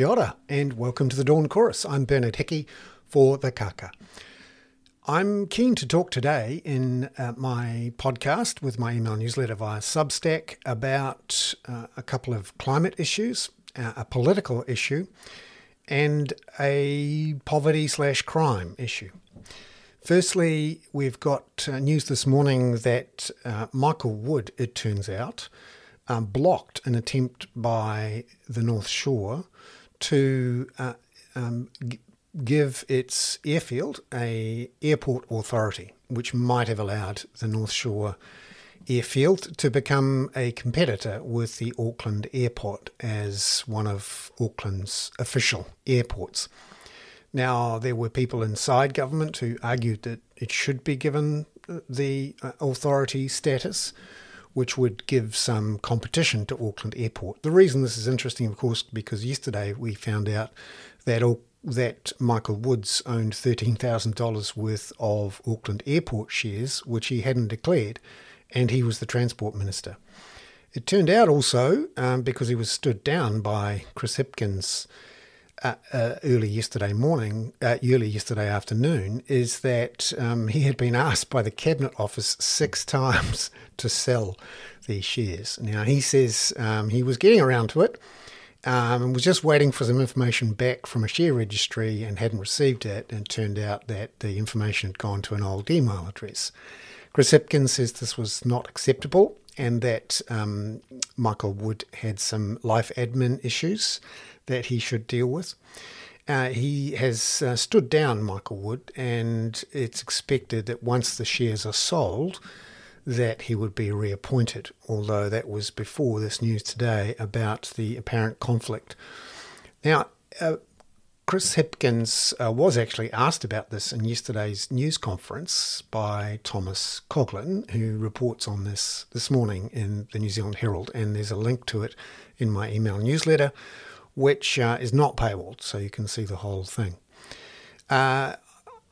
Kia ora, and welcome to the Dawn Chorus. I'm Bernard Hickey for the Kaka. I'm keen to talk today in uh, my podcast with my email newsletter via Substack about uh, a couple of climate issues, uh, a political issue, and a poverty slash crime issue. Firstly, we've got uh, news this morning that uh, Michael Wood, it turns out, um, blocked an attempt by the North Shore to uh, um, g- give its airfield a airport authority, which might have allowed the North Shore airfield to become a competitor with the Auckland airport as one of Auckland's official airports. Now, there were people inside government who argued that it should be given the uh, authority status which would give some competition to Auckland Airport. The reason this is interesting, of course, because yesterday we found out that that Michael Woods owned $13,000 worth of Auckland Airport shares, which he hadn't declared, and he was the Transport Minister. It turned out also, um, because he was stood down by Chris Hipkins uh, uh, early yesterday morning, uh, early yesterday afternoon, is that um, he had been asked by the Cabinet Office six times to sell these shares. Now, he says um, he was getting around to it um, and was just waiting for some information back from a share registry and hadn't received it, and it turned out that the information had gone to an old email address. Chris Hipkins says this was not acceptable and that um, Michael Wood had some life admin issues that he should deal with. Uh, he has uh, stood down Michael Wood, and it's expected that once the shares are sold, that he would be reappointed. Although that was before this news today about the apparent conflict. Now, uh, Chris Hipkins uh, was actually asked about this in yesterday's news conference by Thomas Coughlan, who reports on this this morning in the New Zealand Herald, and there's a link to it in my email newsletter which uh, is not paywalled, so you can see the whole thing. Uh,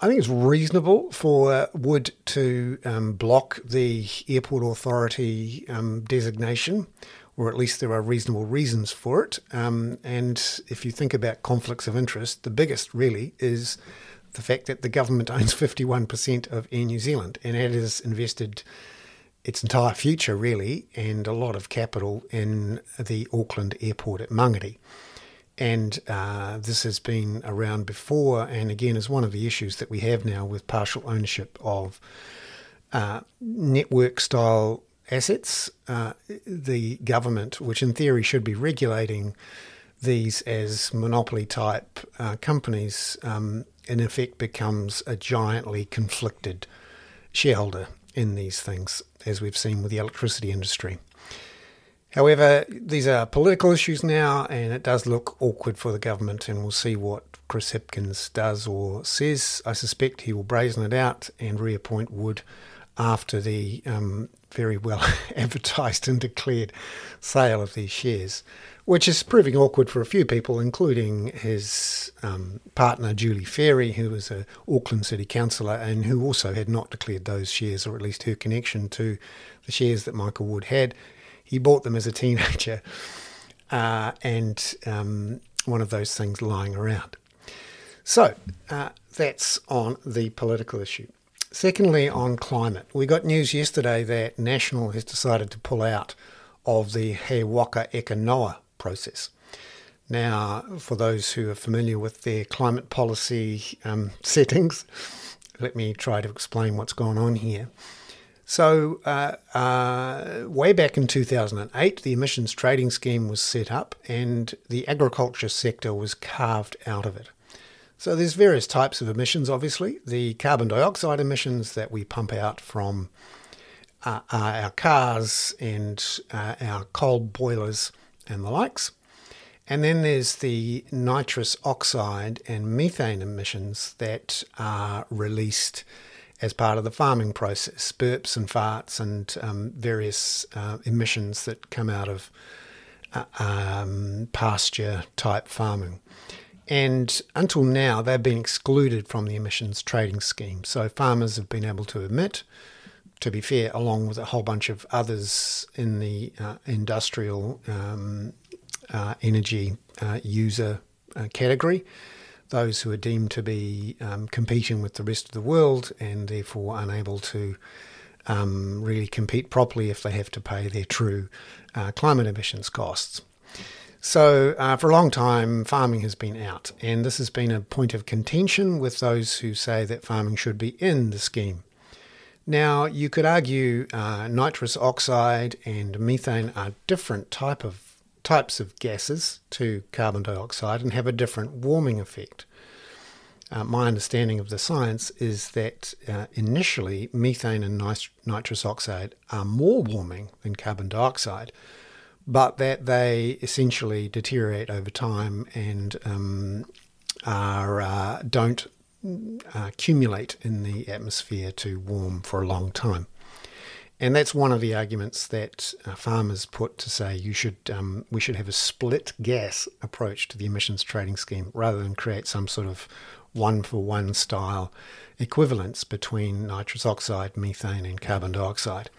I think it's reasonable for Wood to um, block the airport authority um, designation, or at least there are reasonable reasons for it. Um, and if you think about conflicts of interest, the biggest really is the fact that the government owns 51% of Air New Zealand and it has invested its entire future, really, and a lot of capital in the Auckland airport at Mangere. And uh, this has been around before, and again, is one of the issues that we have now with partial ownership of uh, network style assets. Uh, the government, which in theory should be regulating these as monopoly type uh, companies, um, in effect becomes a giantly conflicted shareholder in these things, as we've seen with the electricity industry. However, these are political issues now, and it does look awkward for the government, and we'll see what Chris Hipkins does or says. I suspect he will brazen it out and reappoint Wood after the um, very well advertised and declared sale of these shares, which is proving awkward for a few people, including his um, partner Julie Fairey, who was a Auckland City Councillor and who also had not declared those shares, or at least her connection to the shares that Michael Wood had he bought them as a teenager, uh, and um, one of those things lying around. So uh, that's on the political issue. Secondly, on climate, we got news yesterday that National has decided to pull out of the He Waka Eke process. Now, for those who are familiar with their climate policy um, settings, let me try to explain what's going on here. So, uh, uh, way back in 2008, the emissions trading scheme was set up and the agriculture sector was carved out of it. So, there's various types of emissions, obviously. The carbon dioxide emissions that we pump out from uh, our cars and uh, our coal boilers and the likes. And then there's the nitrous oxide and methane emissions that are released as part of the farming process, burps and farts and um, various uh, emissions that come out of uh, um, pasture type farming. And until now, they've been excluded from the emissions trading scheme. So farmers have been able to emit, to be fair, along with a whole bunch of others in the uh, industrial um, uh, energy uh, user uh, category, those who are deemed to be um, competing with the rest of the world and therefore unable to um, really compete properly if they have to pay their true uh, climate emissions costs. So, uh, for a long time, farming has been out, and this has been a point of contention with those who say that farming should be in the scheme. Now, you could argue uh, nitrous oxide and methane are different type of types of gases to carbon dioxide and have a different warming effect. Uh, my understanding of the science is that uh, initially methane and nit- nitrous oxide are more warming than carbon dioxide, but that they essentially deteriorate over time and um, are uh, don't uh, accumulate in the atmosphere to warm for a long time. And that's one of the arguments that uh, farmers put to say you should um, we should have a split gas approach to the emissions trading scheme rather than create some sort of one for one style equivalence between nitrous oxide, methane, and carbon dioxide.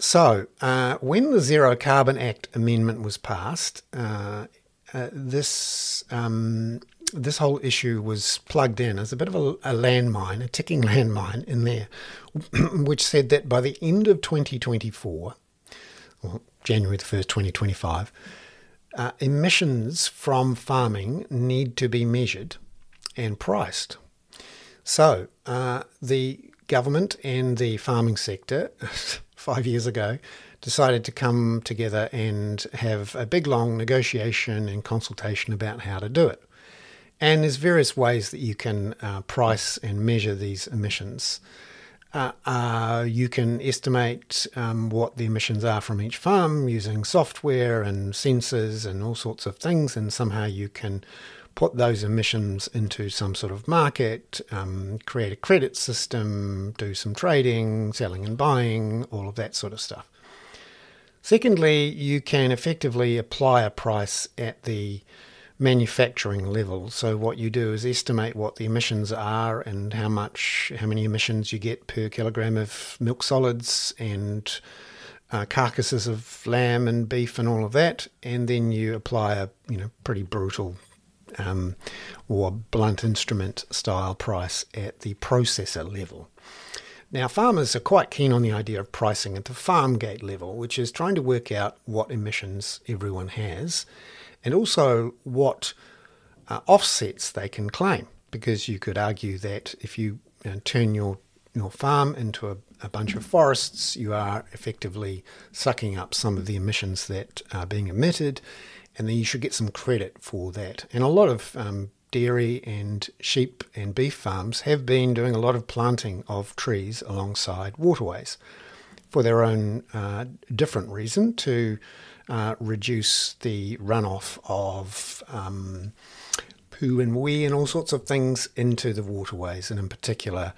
So, uh, when the Zero Carbon Act amendment was passed, uh, uh, this um, this whole issue was plugged in as a bit of a, a landmine, a ticking landmine in there, which said that by the end of 2024, or January the 1st, 2025, uh, emissions from farming need to be measured and priced. So uh, the government and the farming sector, five years ago, decided to come together and have a big long negotiation and consultation about how to do it. And there's various ways that you can uh, price and measure these emissions. Uh, uh, you can estimate um, what the emissions are from each farm using software and sensors and all sorts of things, and somehow you can put those emissions into some sort of market, um, create a credit system, do some trading, selling and buying, all of that sort of stuff. Secondly, you can effectively apply a price at the manufacturing level. So what you do is estimate what the emissions are and how much, how many emissions you get per kilogram of milk solids and uh, carcasses of lamb and beef and all of that, and then you apply a you know pretty brutal um, or blunt instrument style price at the processor level. Now, farmers are quite keen on the idea of pricing at the farm gate level, which is trying to work out what emissions everyone has and also what uh, offsets they can claim. Because you could argue that if you, you know, turn your your farm into a, a, bunch of forests, you are effectively sucking up some of the emissions that are being emitted, and then you should get some credit for that. And a lot of um, dairy and sheep and beef farms have been doing a lot of planting of trees alongside waterways for their own uh, different reason to uh, reduce the runoff of um, poo and wee and all sorts of things into the waterways, and in particular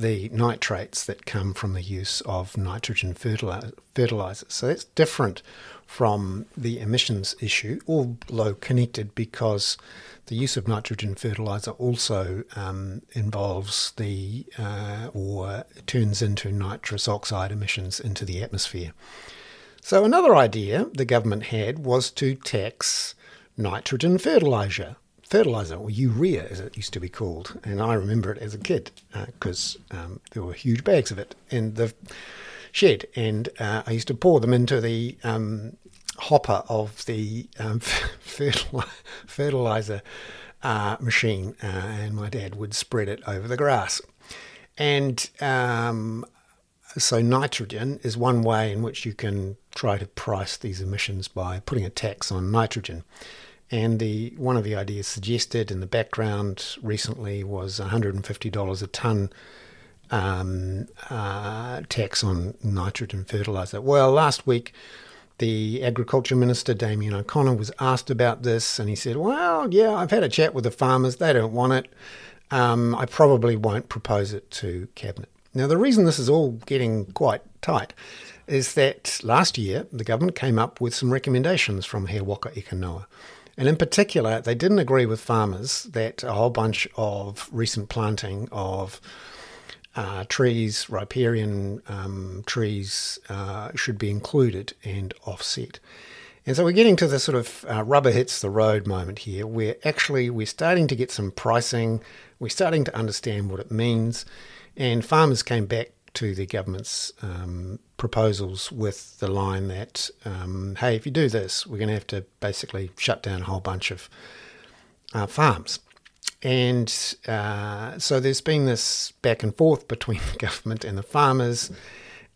the nitrates that come from the use of nitrogen fertilizers. So that's different from the emissions issue, although connected because the use of nitrogen fertilizer also um, involves the uh, or turns into nitrous oxide emissions into the atmosphere. So another idea the government had was to tax nitrogen fertilizer, fertilizer or urea as it used to be called, and I remember it as a kid because uh, um, there were huge bags of it in the shed, and uh, I used to pour them into the um, hopper of the um, fertilizer uh, machine, uh, and my dad would spread it over the grass. And um, so, nitrogen is one way in which you can try to price these emissions by putting a tax on nitrogen. And the one of the ideas suggested in the background recently was $150 a tonne um, uh, tax on nitrogen fertilizer. Well, last week the Agriculture Minister, Damien O'Connor, was asked about this, and he said, Well, yeah, I've had a chat with the farmers. They don't want it. Um, I probably won't propose it to Cabinet. Now, the reason this is all getting quite tight is that last year the government came up with some recommendations from He Waka Eke Noa. And in particular, they didn't agree with farmers that a whole bunch of recent planting of uh, trees, riparian um, trees, uh, should be included and offset. And so we're getting to the sort of uh, rubber hits the road moment here, where actually we're starting to get some pricing, we're starting to understand what it means, and farmers came back to the government's um, proposals with the line that, um, hey, if you do this, we're going to have to basically shut down a whole bunch of uh, farms. And uh, so there's been this back and forth between the government and the farmers.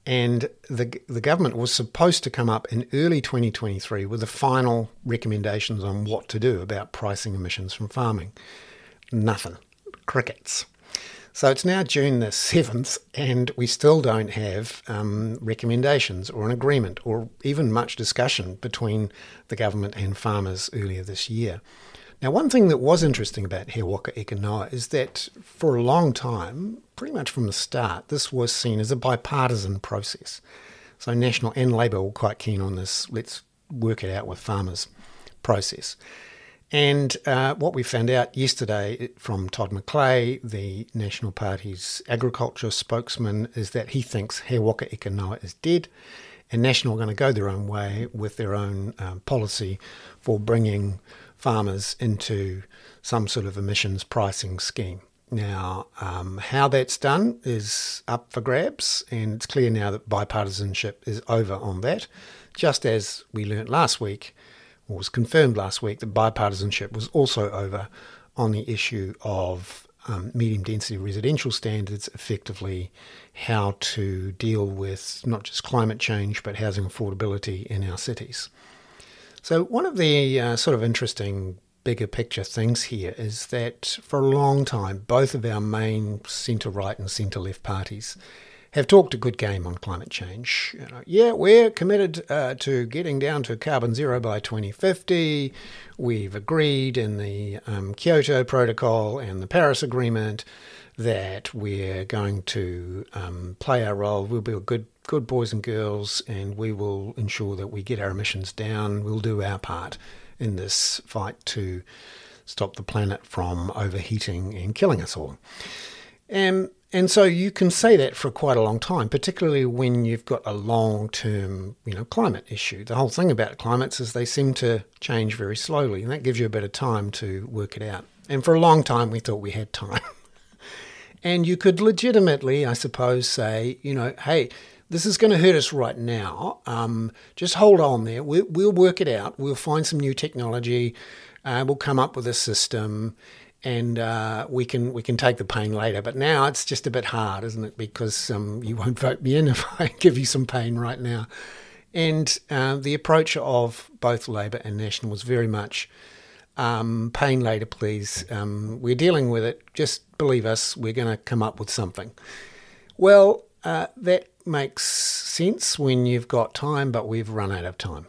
And the, the government was supposed to come up in early 2023 with the final recommendations on what to do about pricing emissions from farming. Nothing. Crickets. So it's now June the 7th, and we still don't have um, recommendations or an agreement or even much discussion between the government and farmers earlier this year. Now, one thing that was interesting about He Waka Eke Noa is that for a long time, pretty much from the start, this was seen as a bipartisan process. So National and Labour were quite keen on this let's work it out with farmers process. And uh, what we found out yesterday from Todd McClay, the National Party's agriculture spokesman, is that he thinks He Waka Eke is dead, and National are going to go their own way with their own um, policy for bringing farmers into some sort of emissions pricing scheme. Now, um, how that's done is up for grabs, and it's clear now that bipartisanship is over on that. Just as we learnt last week, was confirmed last week, that bipartisanship was also over on the issue of um, medium density residential standards, effectively how to deal with not just climate change but housing affordability in our cities. So, one of the uh, sort of interesting bigger picture things here is that for a long time, both of our main centre right and centre left parties have talked a good game on climate change. You know, yeah, we're committed uh, to getting down to carbon zero by 2050. We've agreed in the um, Kyoto Protocol and the Paris Agreement that we're going to um, play our role. We'll be good, good boys and girls, and we will ensure that we get our emissions down. We'll do our part in this fight to stop the planet from overheating and killing us all. Um, and so you can say that for quite a long time, particularly when you've got a long-term, you know, climate issue. The whole thing about climates is they seem to change very slowly, and that gives you a bit of time to work it out. And for a long time, we thought we had time. And you could legitimately, I suppose, say, you know, hey, this is going to hurt us right now. Um, just hold on there. We, will work it out. We'll find some new technology. Uh, we'll come up with a system, and uh, we can we can take the pain later. But now it's just a bit hard, isn't it? Because um, you won't vote me in if I give you some pain right now. And uh, the approach of both Labor and National was very much um, pain later, please. Um, we're dealing with it. Just believe us. We're going to come up with something. Well, uh, that makes sense when you've got time, but we've run out of time.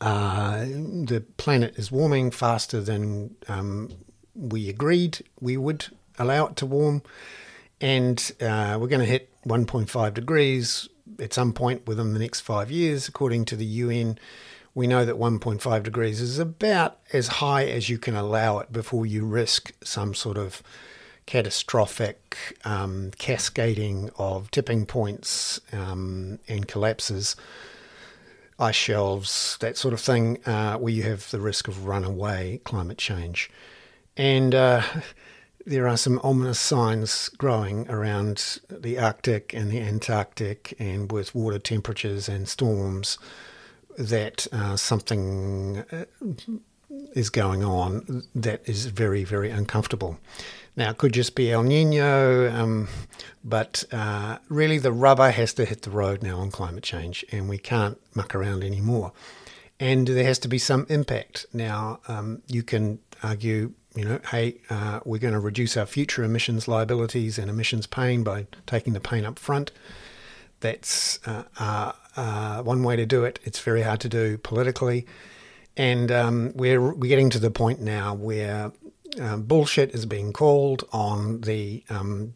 Uh, the planet is warming faster than um, we agreed we would allow it to warm, and uh, we're going to hit 1.5 degrees at some point within the next five years, according to the UN we know that 1.5 degrees is about as high as you can allow it before you risk some sort of catastrophic um, cascading of tipping points um, and collapses, ice shelves, that sort of thing, uh, where you have the risk of runaway climate change. And uh, there are some ominous signs growing around the Arctic and the Antarctic, and with water temperatures and storms that uh, something uh, is going on that is very, very uncomfortable. Now, it could just be El Nino, um, but uh, really the rubber has to hit the road now on climate change, and we can't muck around anymore. And there has to be some impact. Now, um, you can argue, you know, hey, uh, we're going to reduce our future emissions liabilities and emissions pain by taking the pain up front. That's uh, uh, uh, one way to do it. It's very hard to do politically. And um, we're, we're getting to the point now where uh, bullshit is being called on the, um,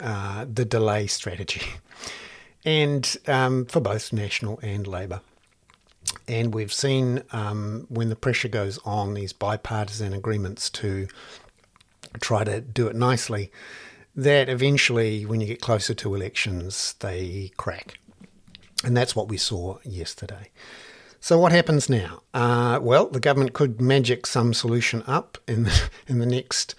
uh, the delay strategy, and um, for both National and Labor. And we've seen um, when the pressure goes on, these bipartisan agreements to try to do it nicely, that eventually, when you get closer to elections, they crack. And that's what we saw yesterday. So what happens now? Uh, well, the government could magic some solution up in the, in the next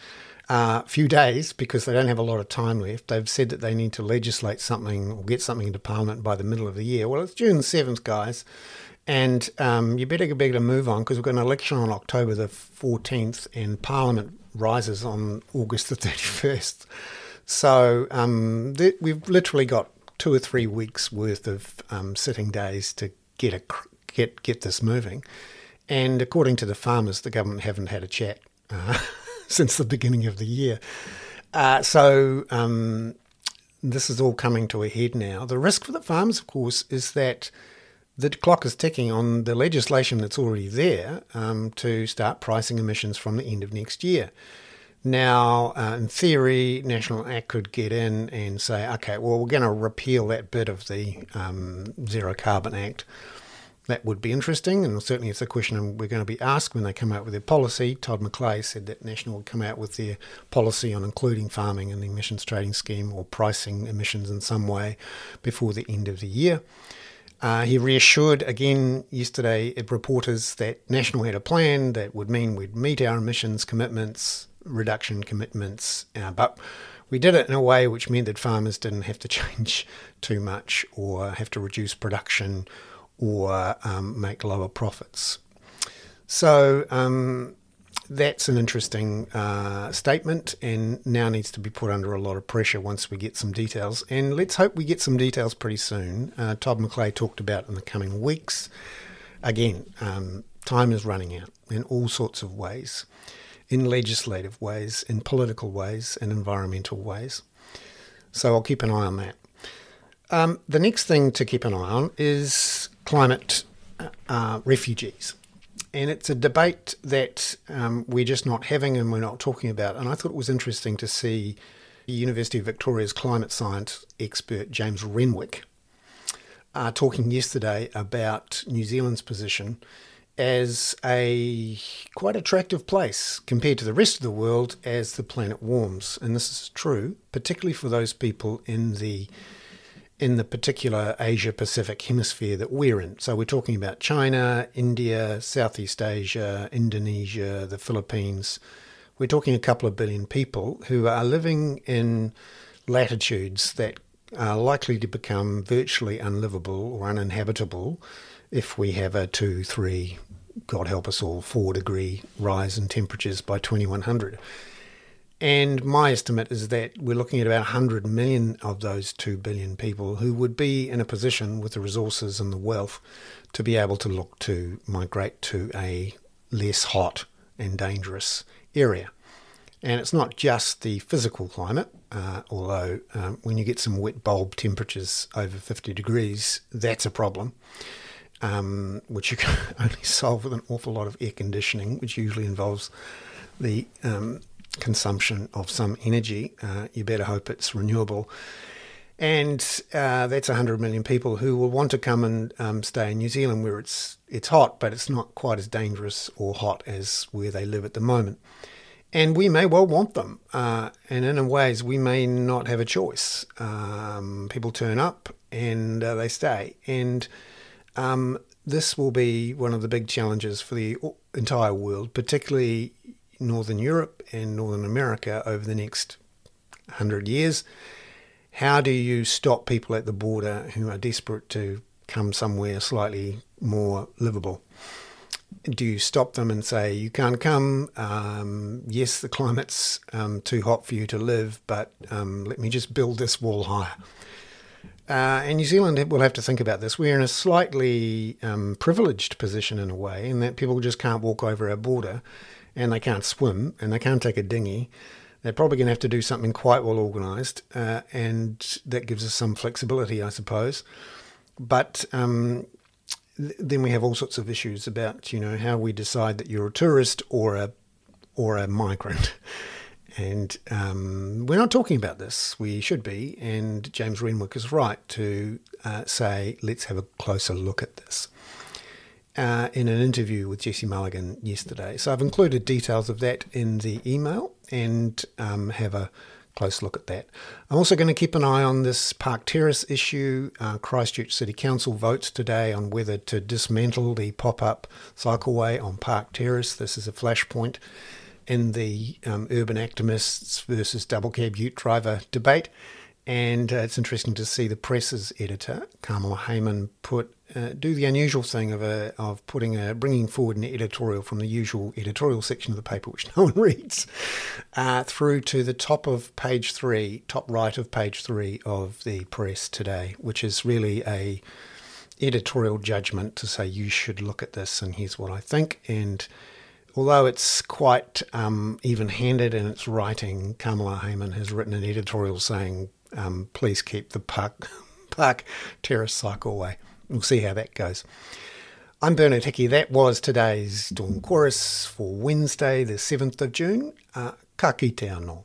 uh, few days because they don't have a lot of time left. They've said that they need to legislate something or get something into Parliament by the middle of the year. Well, it's June seventh, guys, and um, you better get better move on because we've got an election on October the fourteenth, and Parliament rises on August the thirty first. So um, th- we've literally got two or three weeks worth of um, sitting days to get a get get this moving. And according to the farmers, the government haven't had a chat uh, since the beginning of the year. Uh, so um, this is all coming to a head now. The risk for the farmers, of course, is that the clock is ticking on the legislation that's already there um, to start pricing emissions from the end of next year. Now, uh, in theory, National Act could get in and say, okay, well, we're going to repeal that bit of the um, Zero Carbon Act that would be interesting, and certainly it's a question we're going to be asked when they come out with their policy. Todd McClay said that National would come out with their policy on including farming in the emissions trading scheme or pricing emissions in some way before the end of the year. Uh, he reassured again yesterday reporters that National had a plan that would mean we'd meet our emissions commitments, reduction commitments, uh, but we did it in a way which meant that farmers didn't have to change too much or have to reduce production or um, make lower profits. So um, that's an interesting uh, statement and now needs to be put under a lot of pressure once we get some details. And let's hope we get some details pretty soon. Uh, Todd McClay talked about in the coming weeks. Again, um, time is running out in all sorts of ways, in legislative ways, in political ways, and environmental ways. So I'll keep an eye on that. Um, the next thing to keep an eye on is climate uh, refugees. And it's a debate that um, we're just not having and we're not talking about. And I thought it was interesting to see the University of Victoria's climate science expert, James Renwick, uh, talking yesterday about New Zealand's position as a quite attractive place compared to the rest of the world as the planet warms. And this is true, particularly for those people in the in the particular Asia Pacific hemisphere that we're in. So we're talking about China, India, Southeast Asia, Indonesia, the Philippines. We're talking a couple of billion people who are living in latitudes that are likely to become virtually unlivable or uninhabitable if we have a two, three, God help us all, four degree rise in temperatures by 2100. And my estimate is that we're looking at about 100 million of those 2 billion people who would be in a position with the resources and the wealth to be able to look to migrate to a less hot and dangerous area. And it's not just the physical climate, uh, although um, when you get some wet bulb temperatures over 50 degrees, that's a problem, um, which you can only solve with an awful lot of air conditioning, which usually involves the um, consumption of some energy. Uh, you better hope it's renewable. And uh, that's 100 million people who will want to come and um, stay in New Zealand where it's, it's hot, but it's not quite as dangerous or hot as where they live at the moment. And we may well want them. Uh, and in a ways, we may not have a choice. Um, people turn up and uh, they stay. And um, this will be one of the big challenges for the entire world, particularly Northern Europe and Northern America over the next 100 years. How do you stop people at the border who are desperate to come somewhere slightly more livable? Do you stop them and say, you can't come? Um, yes, the climate's um, too hot for you to live, but um, let me just build this wall higher. Uh, and New Zealand will have to think about this. We're in a slightly um, privileged position in a way, in that people just can't walk over our border and they can't swim and they can't take a dinghy, they're probably going to have to do something quite well organised, uh, and that gives us some flexibility, I suppose. But um, th- then we have all sorts of issues about you know how we decide that you're a tourist or a or a migrant. And um, we're not talking about this. We should be. And James Renwick is right to uh, say, let's have a closer look at this uh, in an interview with Jesse Mulligan yesterday. So I've included details of that in the email and um, have a close look at that. I'm also going to keep an eye on this Park Terrace issue. Uh, Christchurch City Council votes today on whether to dismantle the pop up cycleway on Park Terrace. This is a flashpoint in the um, urban activists versus double cab ute driver debate. And uh, it's interesting to see the press's editor, Kamala Hayman, put uh, do the unusual thing of a, of putting a bringing forward an editorial from the usual editorial section of the paper, which no one reads, uh, through to the top of page three, top right of page three of the press today, which is really a editorial judgment to say you should look at this and here's what I think. And although it's quite um, even-handed in its writing, Kamala Hayman has written an editorial saying um, please keep the park, park terrace cycleway. We'll see how that goes. I'm Bernard Hickey. That was today's Dawn Chorus for Wednesday, the 7th of June. Uh, ka kite anō.